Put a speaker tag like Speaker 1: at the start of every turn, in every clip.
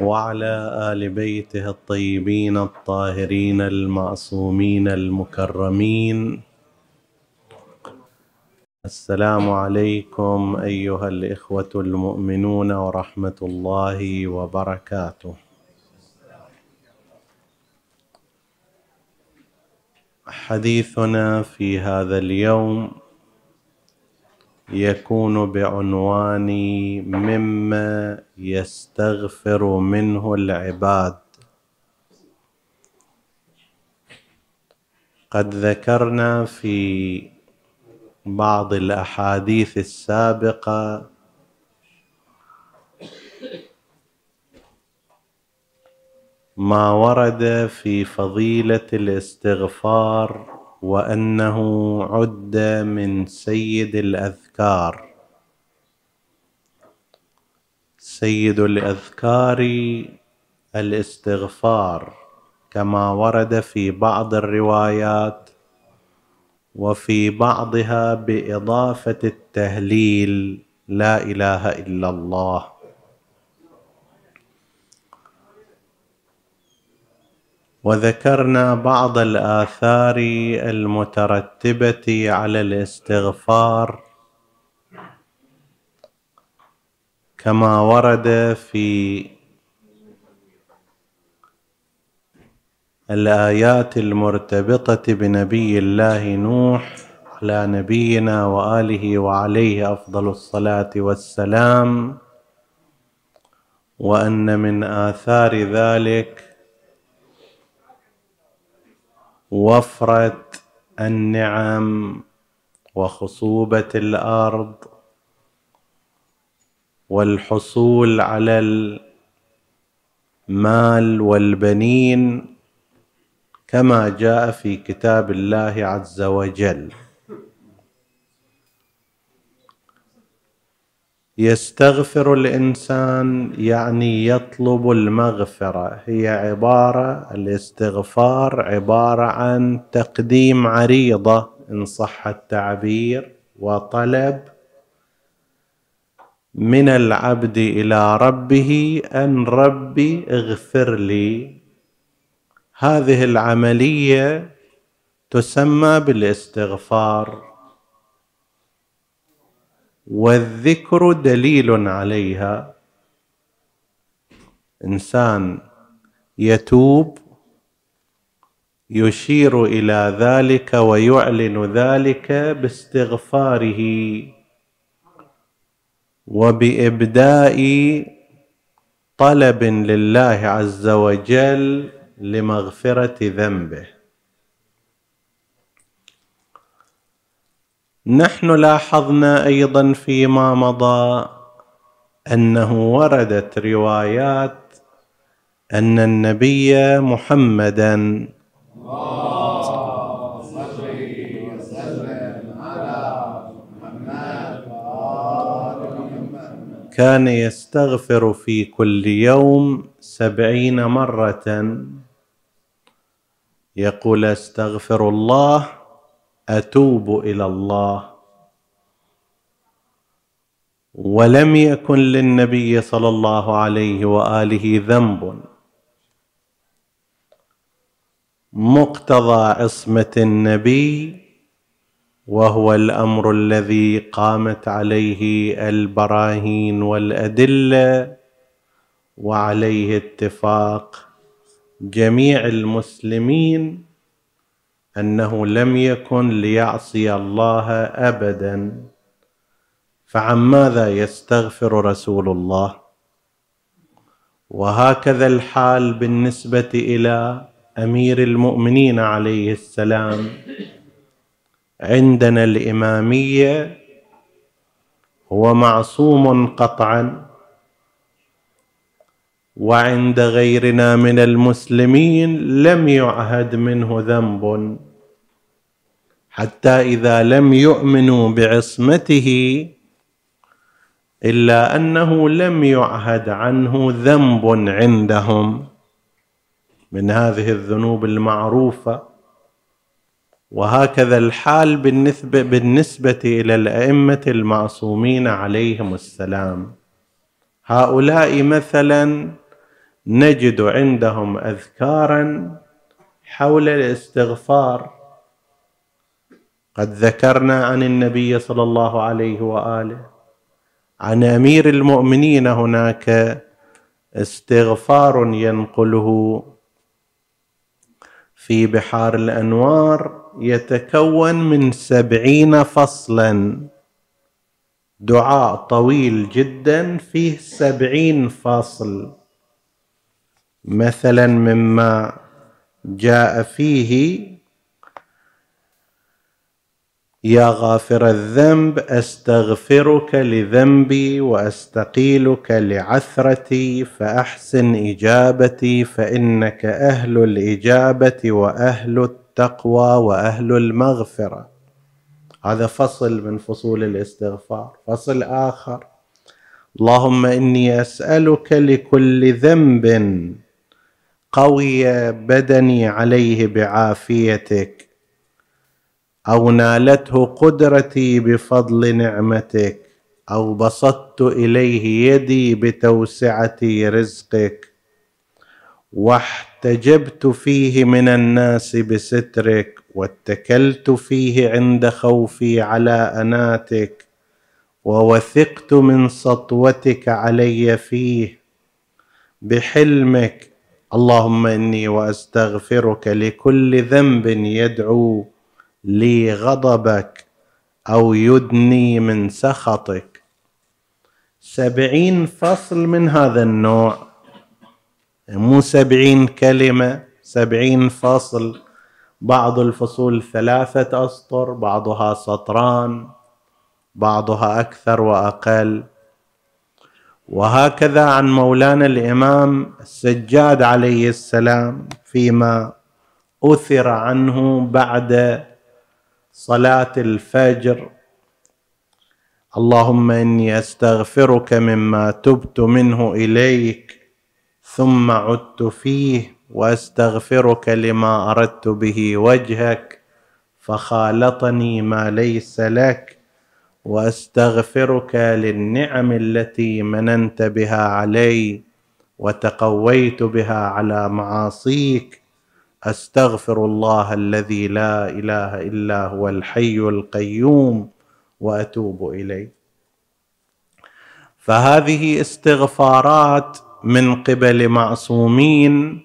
Speaker 1: وعلى آل بيته الطيبين الطاهرين المعصومين المكرمين. السلام عليكم أيها الإخوة المؤمنون ورحمة الله وبركاته. حديثنا في هذا اليوم يكون بعنوان مما يستغفر منه العباد. قد ذكرنا في بعض الأحاديث السابقة ما ورد في فضيلة الاستغفار وأنه عد من سيد الأذكار. سيد الأذكار الاستغفار كما ورد في بعض الروايات وفي بعضها بإضافة التهليل لا إله إلا الله. وذكرنا بعض الآثار المترتبة على الاستغفار كما ورد في الآيات المرتبطة بنبي الله نوح على نبينا وآله وعليه أفضل الصلاة والسلام وأن من آثار ذلك وفرة النعم وخصوبة الأرض والحصول على المال والبنين كما جاء في كتاب الله عز وجل. يستغفر الإنسان يعني يطلب المغفرة. هي عبارة الاستغفار عبارة عن تقديم عريضة إن صح التعبير وطلب من العبد إلى ربه أن ربي اغفر لي. هذه العملية تسمى بالاستغفار. والذكر دليل عليها. إنسان يتوب يشير إلى ذلك ويعلن ذلك باستغفاره وبإبداء طلب لله عز وجل لمغفرة ذنبه. نحن لاحظنا أيضا فيما مضى أنه وردت روايات أن النبي محمدا كان يستغفر في كل يوم سبعين مرة. يقول استغفر الله أتوب إلى الله ولم يكن للنبي صلى الله عليه وآله ذنب. مقتضى عصمة النبي وهو الأمر الذي قامت عليه البراهين والأدلة وعليه اتفاق جميع المسلمين أنه لم يكن ليعصي الله ابدا. فعن ماذا يستغفر رسول الله؟ وهكذا الحال بالنسبة إلى أمير المؤمنين عليه السلام. عندنا الإمامية هو معصوم قطعا. وعند غيرنا من المسلمين لم يعهد منه ذنب. حتى إذا لم يؤمنوا بعصمته إلا أنه لم يعهد عنه ذنب عندهم. من هذه الذنوب المعروفة. وهكذا الحال بالنسبة بالنسبة إلى الأئمة المعصومين عليهم السلام. هؤلاء مثلا نجد عندهم اذكارا حول الاستغفار. قد ذكرنا عن النبي صلى الله عليه وآله. عن أمير المؤمنين هناك استغفار ينقله. في بحار الأنوار يتكون من سبعين فصلا. دعاء طويل جدا فيه سبعين فصل. مثلا مما جاء فيه يا غافر الذنب أستغفرك لذنبي وأستقيلك لعثرتي فأحسن إجابتي فإنك أهل الإجابة وأهل التقوى وأهل المغفرة. هذا فصل من فصول الاستغفار. فصل آخر. اللهم إني أسألك لكل ذنب قوي بدني عليه بعافيتك. أو نالته قدرتي بفضل نعمتك أو بسطت إليه يدي بتوسعة رزقك. واحتجبت فيه من الناس بسترك واتكلت فيه عند خوفي على أناتك ووثقت من سطوتك علي فيه. بحلمك اللهم إني وأستغفرك لكل ذنب يدعو. لي غضبك أو يدني من سخطك. سبعين فصل من هذا النوع. مو سبعين كلمة سبعين فصل. بعض الفصول ثلاثة أسطر بعضها سطران بعضها أكثر وأقل. وهكذا عن مولانا الإمام السجاد عليه السلام فيما أثر عنه بعد صلاة الفجر. اللهم إني أستغفرك مما تبت منه إليك ثم عدت فيه وأستغفرك لما أردت به وجهك فخالطني ما ليس لك وأستغفرك للنعم التي مننت بها علي وتقويت بها على معاصيك أستغفر الله الذي لا إله إلا هو الحي القيوم وأتوب إليه. فهذه استغفارات من قبل معصومين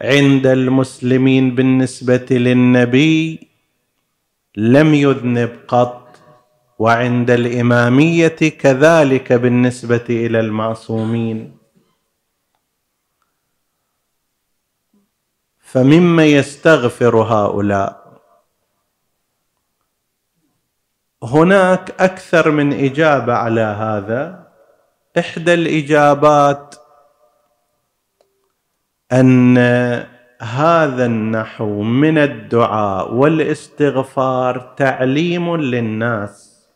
Speaker 1: عند المسلمين بالنسبة للنبي لم يذنب قط وعند الإمامية كذلك بالنسبة إلى المعصومين. فمما يستغفر هؤلاء. هناك أكثر من إجابة على هذا. إحدى الإجابات أن هذا النحو من الدعاء والاستغفار تعليم للناس.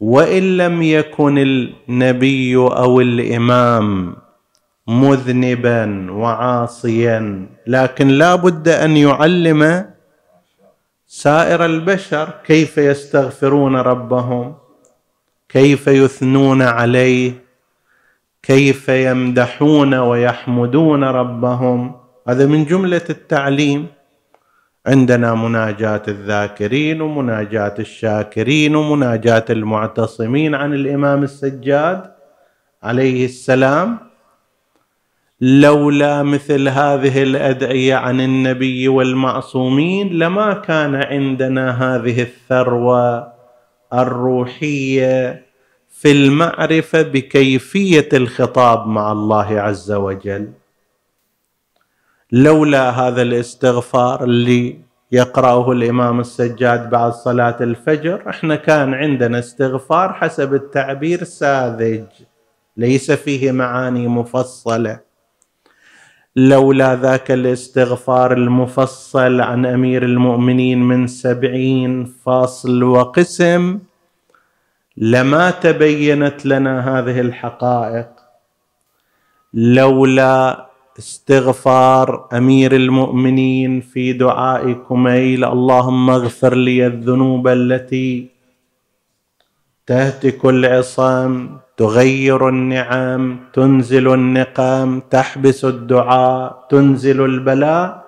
Speaker 1: وإن لم يكن النبي أو الإمام مذنبا وعاصيا لكن لا بد أن يعلم سائر البشر كيف يستغفرون ربهم كيف يثنون عليه كيف يمدحون ويحمدون ربهم. هذا من جملة التعليم. عندنا مناجاة الذاكرين ومناجاة الشاكرين ومناجاة المعتصمين عن الإمام السجاد عليه السلام. لولا مثل هذه الأدعية عن النبي والمعصومين لما كان عندنا هذه الثروة الروحية في المعرفة بكيفية الخطاب مع الله عز وجل. لولا هذا الاستغفار اللي يقرأه الإمام السجاد بعد صلاة الفجر إحنا كان عندنا استغفار حسب التعبير ساذج ليس فيه معاني مفصلة. لولا ذاك الاستغفار المفصل عن أمير المؤمنين من سبعين فصل وقسم لما تبينت لنا هذه الحقائق. لولا استغفار أمير المؤمنين في دعاء كميل اللهم اغفر لي الذنوب التي تهتك العصام تغير النعم تنزل النقم تحبس الدعاء تنزل البلاء.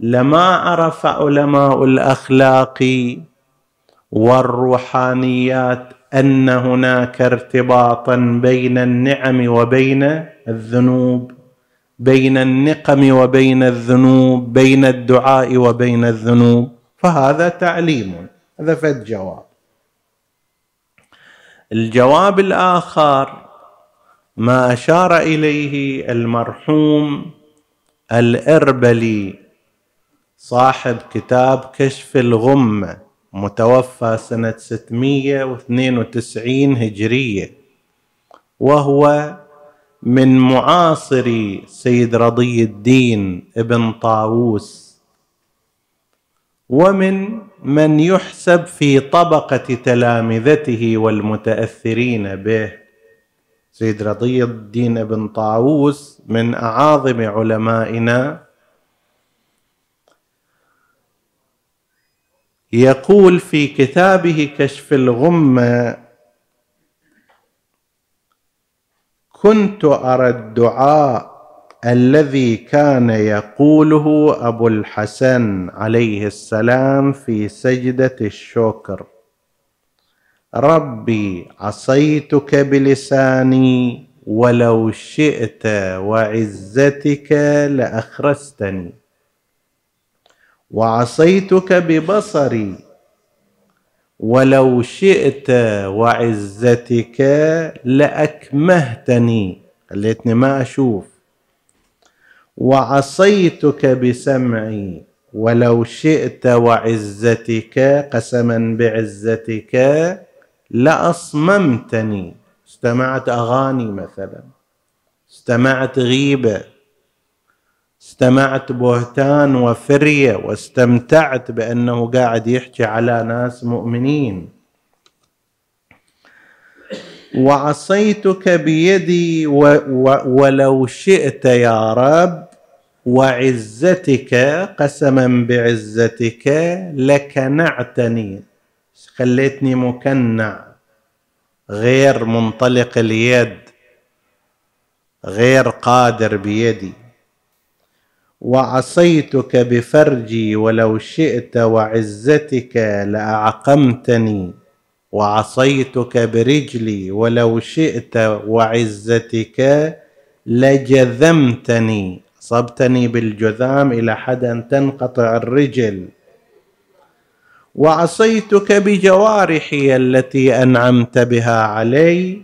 Speaker 1: لما عرف علماء الأخلاق والروحانيات أن هناك ارتباطا بين النعم وبين الذنوب بين النقم وبين الذنوب بين الدعاء وبين الذنوب فهذا تعليم هذا فد جواب. الجواب الآخر ما أشار إليه المرحوم الإربلي صاحب كتاب كشف الغمه متوفى سنة 692 هجرية وهو من معاصري سيد رضي الدين ابن طاووس ومن من يحسب في طبقة تلامذته والمتأثرين به. سيد رضي الدين ابن طاووس من أعاظم علمائنا يقول في كتابه كشف الغمه كنت أرى الدعاء الذي كان يقوله أبو الحسن عليه السلام في سجدة الشكر. ربي عصيتك بلساني ولو شئت وعزتك لأخرستني. وعصيتك ببصري ولو شئت وعزتك لأكمهتني. خليتني ما أشوف. وعصيتك بسمعي ولو شئت وعزتك قسما بعزتك لأصممتني. استمعت أغاني مثلا استمعت غيبة استمعت بهتان وفرية واستمتعت بأنه قاعد يحكي على ناس مؤمنين. وعصيتك بيدي و و ولو شئت يا رب وعزتك قسما بعزتك لكنعتني خليتني مكنع غير منطلق اليد غير قادر بيدي. وعصيتك بفرجي ولو شئت وعزتك لأعقمتني. وعصيتك برجلي ولو شئت وعزتك لجذمتني. أصبتني بالجذام إلى حد أن تنقطع الرجل. وعصيتك بجوارحي التي أنعمت بها علي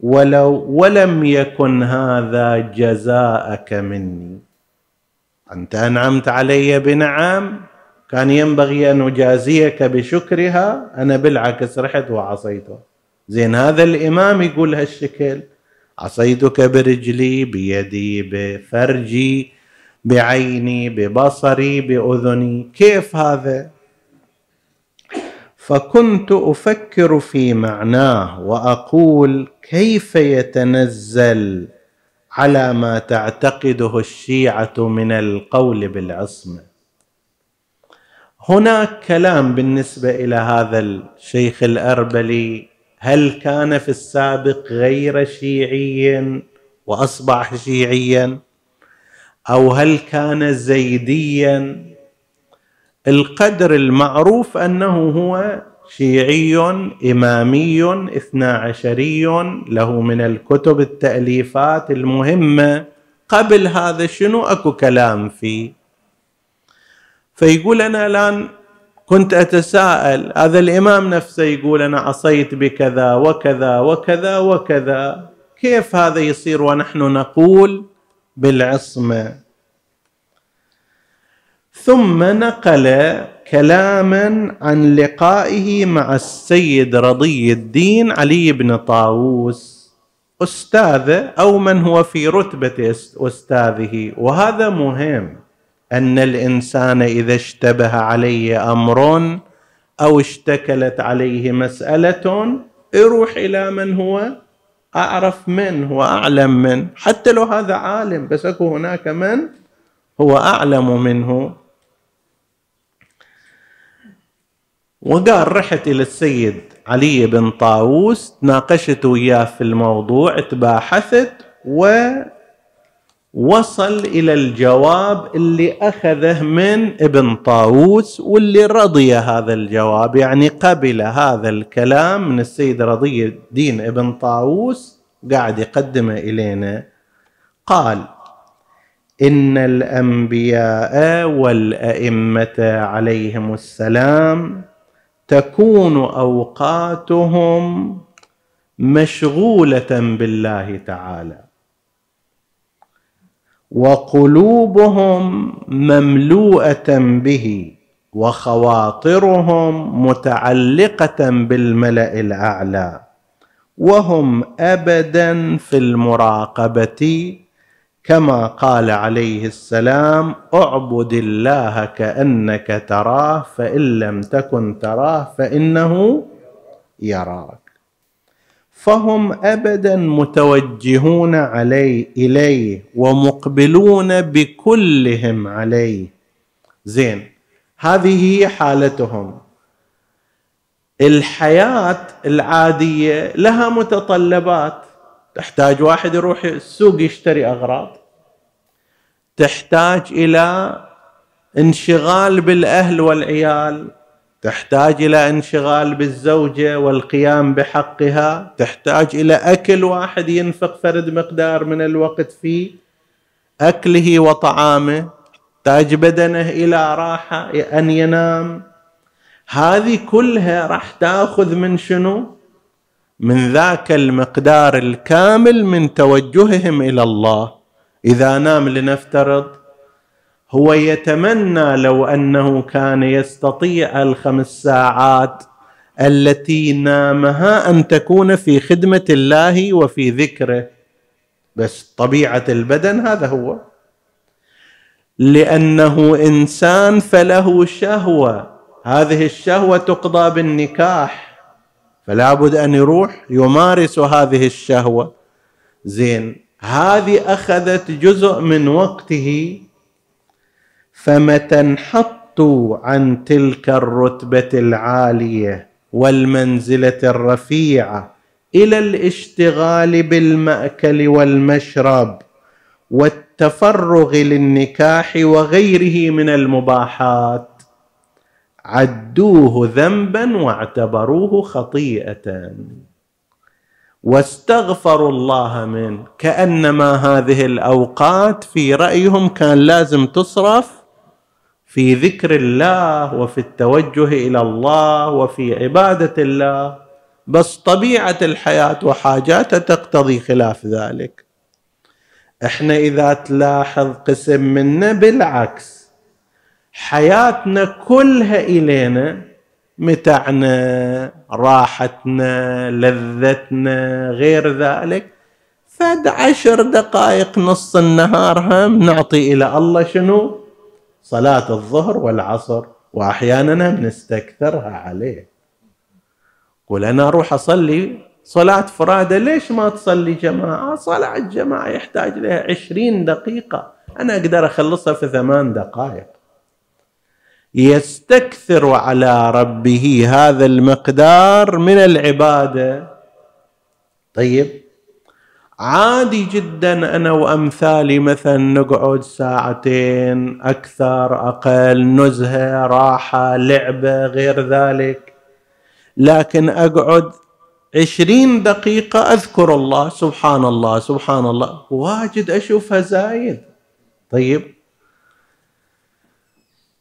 Speaker 1: ولو ولم يكن هذا جزاءك مني. أنت أنعمت علي بنعم كان ينبغي أن أجازيك بشكرها أنا بالعكس رحت وعصيته. زين هذا الإمام يقول هالشكل. عصيتك برجلي بيدي بفرجي بعيني ببصري بأذني. كيف هذا؟ فكنت أفكر في معناه وأقول كيف يتنزل على ما تعتقده الشيعة من القول بالعصمة. هناك كلام بالنسبة إلى هذا الشيخ الأربلي هل كان في السابق غير شيعي وأصبح شيعيا؟ أو هل كان زيديا؟ القدر المعروف أنه هو شيعي إمامي اثنا عشري له من الكتب التأليفات المهمة. قبل هذا شنو أكو كلام فيه؟ فيقول أنا الآن كنت أتساءل هذا الإمام نفسه يقول أنا عصيت بكذا وكذا وكذا وكذا كيف هذا يصير ونحن نقول بالعصمة؟ ثم نقل كلاما عن لقائه مع السيد رضي الدين علي بن طاووس أستاذه أو من هو في رتبة أستاذه وهذا مهم. أن الإنسان إذا اشتبه عليه أمر أو اشتكلت عليه مسألة يروح إلى من هو أعرف منه واعلم منه حتى لو هذا عالم بس أكو هناك من هو أعلم منه. وقال رحت إلى السيد علي بن طاووس ناقشت وياه في الموضوع تباحثت ووصل إلى الجواب اللي أخذه من ابن طاووس واللي رضي هذا الجواب يعني قبل هذا الكلام من السيد رضي الدين ابن طاووس قاعد يقدمه إلينا. قال إن الأنبياء والأئمة عليهم السلام تكون أوقاتهم مشغولة بالله تعالى. وقلوبهم مملوءة به وخواطرهم متعلقة بالملأ الأعلى وهم ابدا في المراقبة. كما قال عليه السلام اعبد الله كأنك تراه فإن لم تكن تراه فإنه يراك. فهم ابدا متوجهون عليه إليه ومقبلون بكلهم عليه. زين هذه هي حالتهم. الحياة العادية لها متطلبات. تحتاج واحد يروح السوق يشتري أغراض. تحتاج إلى انشغال بالأهل والعيال. تحتاج إلى انشغال بالزوجة والقيام بحقها تحتاج إلى أكل واحد ينفق فرد مقدار من الوقت في أكله وطعامه تحتاج بدنه إلى راحة أن ينام. هذه كلها راح تأخذ من شنو؟ من ذاك المقدار الكامل من توجههم إلى الله. إذا نام لنفترض هو يتمنى لو أنه كان يستطيع الخمس ساعات التي نامها أن تكون في خدمة الله وفي ذكره. بس طبيعة البدن هذا هو. لأنه إنسان فله شهوة. هذه الشهوة تقضى بالنكاح. فلا بد أن يروح يمارس هذه الشهوة. زين هذه أخذت جزء من وقته. فمتى انحطوا عن تلك الرتبة العالية والمنزلة الرفيعة إلى الاشتغال بالمأكل والمشرب والتفرغ للنكاح وغيره من المباحات. عدوه ذنبا واعتبروه خطيئة. واستغفروا الله منه كأنما هذه الأوقات في رأيهم كان لازم تصرف في ذكر الله وفي التوجه إلى الله وفي عبادة الله. بس طبيعة الحياة وحاجاتها تقتضي خلاف ذلك. إحنا إذا تلاحظ قسم منا بالعكس. حياتنا كلها إلينا متعنا راحتنا لذتنا غير ذلك. فد عشر دقائق نص النهار هم نعطي إلى الله شنو؟ صلاة الظهر والعصر وأحيانا نستكثرها عليه. قول أنا أروح أصلي صلاة فرادة ليش ما تصلي جماعة؟ صلاة الجماعة يحتاج لها عشرين دقيقة. أنا أقدر أخلصها في ثمان دقائق. يستكثر على ربه هذا المقدار من العبادة. طيب عادي جدا أنا وأمثالي مثلا نقعد ساعتين أكثر أقل نزهة راحة لعبة غير ذلك. لكن أقعد عشرين دقيقة أذكر الله سبحان الله سبحان الله. واجد أشوفها زايد. طيب.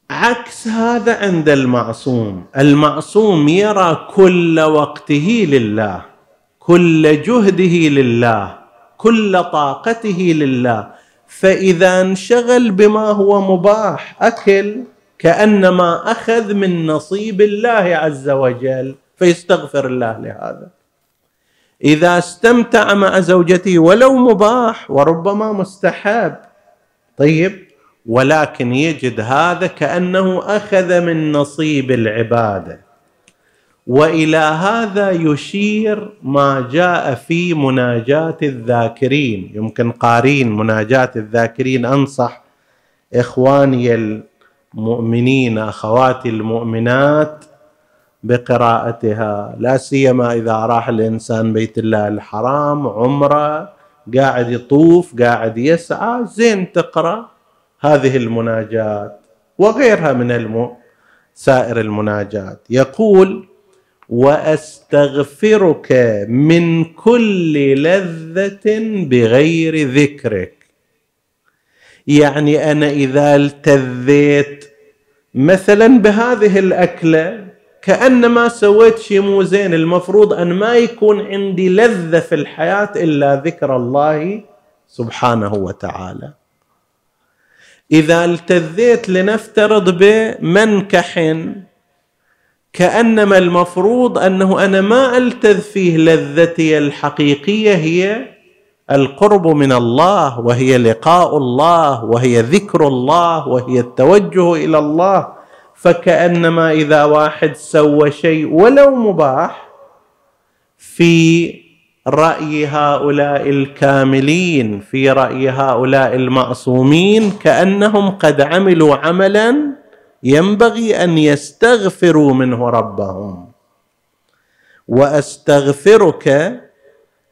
Speaker 1: عكس هذا عند المعصوم. المعصوم يرى كل وقته لله كل جهده لله. كل طاقته لله. فإذا انشغل بما هو مباح أكل كأنما أخذ من نصيب الله عز وجل فيستغفر الله لهذا. إذا استمتع مع زوجته ولو مباح وربما مستحب. طيب ولكن يجد هذا كأنه أخذ من نصيب العبادة. وإلى هذا يشير ما جاء في مناجاة الذاكرين. يمكن قارين مناجاة الذاكرين أنصح إخواني المؤمنين أخواتي المؤمنات بقراءتها. لا سيما إذا راح الإنسان بيت الله الحرام عمرة قاعد يطوف قاعد يسعى زين تقرأ هذه المناجات وغيرها من الم... سائر المناجات. يقول وأستغفرك من كل لذة بغير ذكرك. يعني أنا إذا التذيت مثلا بهذه الأكلة كأنما سويت شيء مو زين المفروض أن ما يكون عندي لذة في الحياة إلا ذكر الله سبحانه وتعالى. إذا التذيت لنفترض بمنكح كأنما المفروض أنه أنا ما ألتذ فيه لذتي الحقيقية هي القرب من الله وهي لقاء الله وهي ذكر الله وهي التوجه إلى الله. فكأنما إذا واحد سوى شيء ولو مباح في رأي هؤلاء الكاملين في رأي هؤلاء المعصومين كأنهم قد عملوا عملا ينبغي أن يستغفروا منه ربهم. وأستغفرك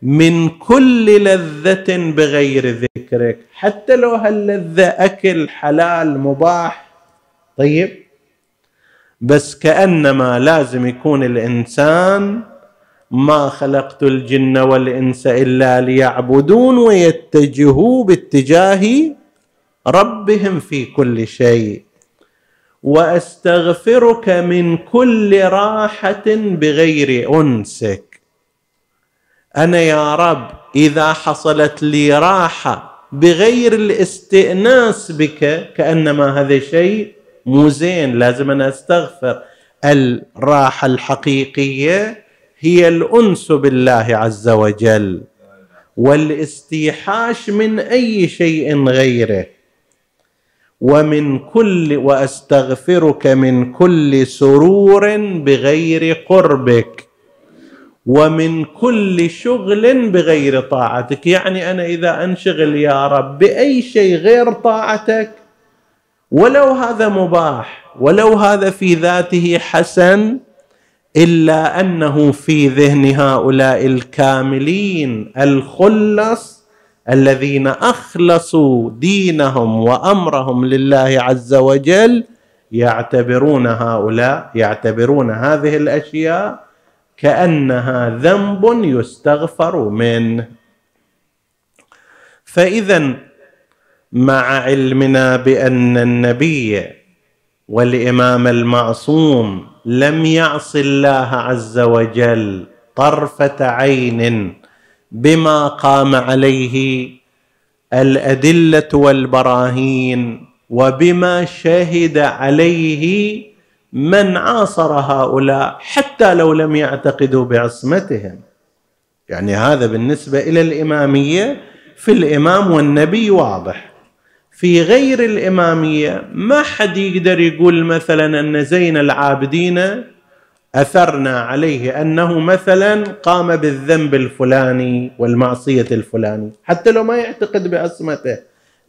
Speaker 1: من كل لذة بغير ذكرك. حتى لو هاللذة أكل حلال مباح. طيب؟ بس كأنما لازم يكون الإنسان ما خلقت الجن والإنس إلا ليعبدون ويتجهوا باتجاه ربهم في كل شيء. وأستغفرك من كل راحة بغير أنسك. أنا يا رب إذا حصلت لي راحة بغير الاستئناس بك كأنما هذا شيء مو زين لازم أنا أستغفر. الراحة الحقيقية هي الأنس بالله عز وجل والاستيحاش من أي شيء غيره. ومن كل وأستغفرك من كل سرور بغير قربك. ومن كل شغل بغير طاعتك. يعني أنا إذا أنشغل يا رب باي شيء غير طاعتك ولو هذا مباح ولو هذا في ذاته حسن إلا أنه في ذهن هؤلاء الكاملين الخلص الذين أخلصوا دينهم وأمرهم لله عز وجل يعتبرون هؤلاء يعتبرون هذه الأشياء كأنها ذنب يستغفر منه. فإذا مع علمنا بأن النبي والإمام المعصوم لم يعص الله عز وجل طرفة عين بما قام عليه الأدلة والبراهين وبما شهد عليه من عاصر هؤلاء حتى لو لم يعتقدوا بعصمتهم. يعني هذا بالنسبة إلى الإمامية في الإمام والنبي واضح. في غير الإمامية ما حد يقدر يقول مثلا أن زين العابدين أثرنا عليه أنه مثلا قام بالذنب الفلاني والمعصية الفلاني حتى لو ما يعتقد بعصمته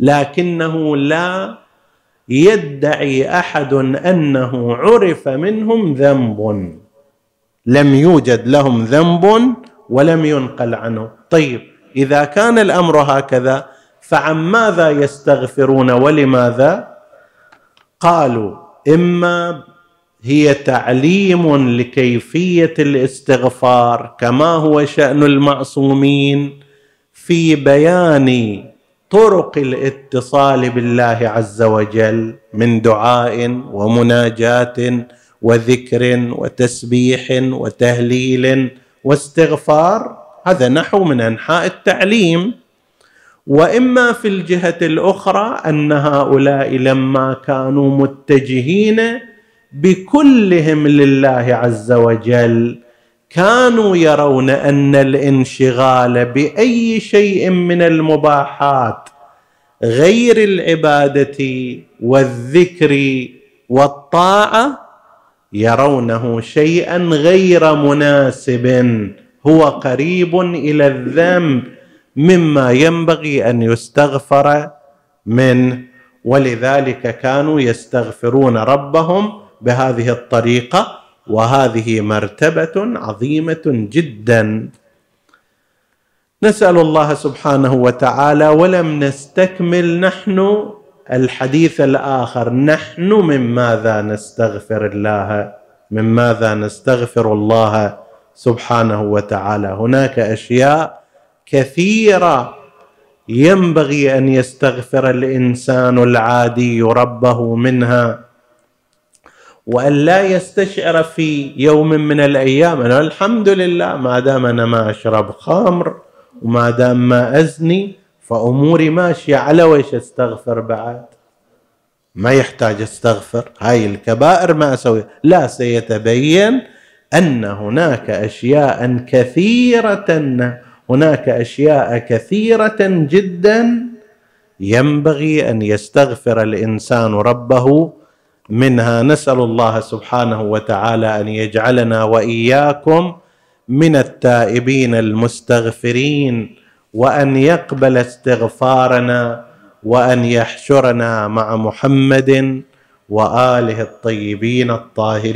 Speaker 1: لكنه لا يدعي أحد أنه عرف منهم ذنب. لم يوجد لهم ذنب ولم ينقل عنه. طيب إذا كان الأمر هكذا فعن ماذا يستغفرون ولماذا؟ قالوا إما هي تعليم لكيفية الاستغفار كما هو شأن المعصومين في بيان طرق الاتصال بالله عز وجل من دعاء ومناجاة وذكر وتسبيح وتهليل واستغفار. هذا نحو من أنحاء التعليم. وإما في الجهة الأخرى أن هؤلاء لما كانوا متجهين بكلهم لله عز وجل. كانوا يرون أن الانشغال بأي شيء من المباحات غير العبادة والذكر والطاعة يرونه شيئا غير مناسب. هو قريب إلى الذنب مما ينبغي أن يستغفر منه. ولذلك كانوا يستغفرون ربهم بهذه الطريقة وهذه مرتبة عظيمة جدا. نسأل الله سبحانه وتعالى ولم نستكمل نحن الحديث الآخر. نحن من ماذا نستغفر الله؟ من ماذا نستغفر الله سبحانه وتعالى؟ هناك أشياء كثيرة ينبغي أن يستغفر الإنسان العادي ربه منها. وأن لا يستشعر في يوم من الأيام أنا الحمد لله ما دام أنا ما أشرب خمر وما دام ما أزني فأموري ماشية على ويش أستغفر بعد؟ ما يحتاج أستغفر. هاي الكبائر ما أسوي. لا سيتبين أن هناك أشياء كثيرة هناك أشياء كثيرة جدا ينبغي أن يستغفر الإنسان ربه منها نسأل الله سبحانه وتعالى أن يجعلنا وإياكم من التائبين المستغفرين وأن يقبل استغفارنا وأن يحشرنا مع محمد وآله الطيبين الطاهرين.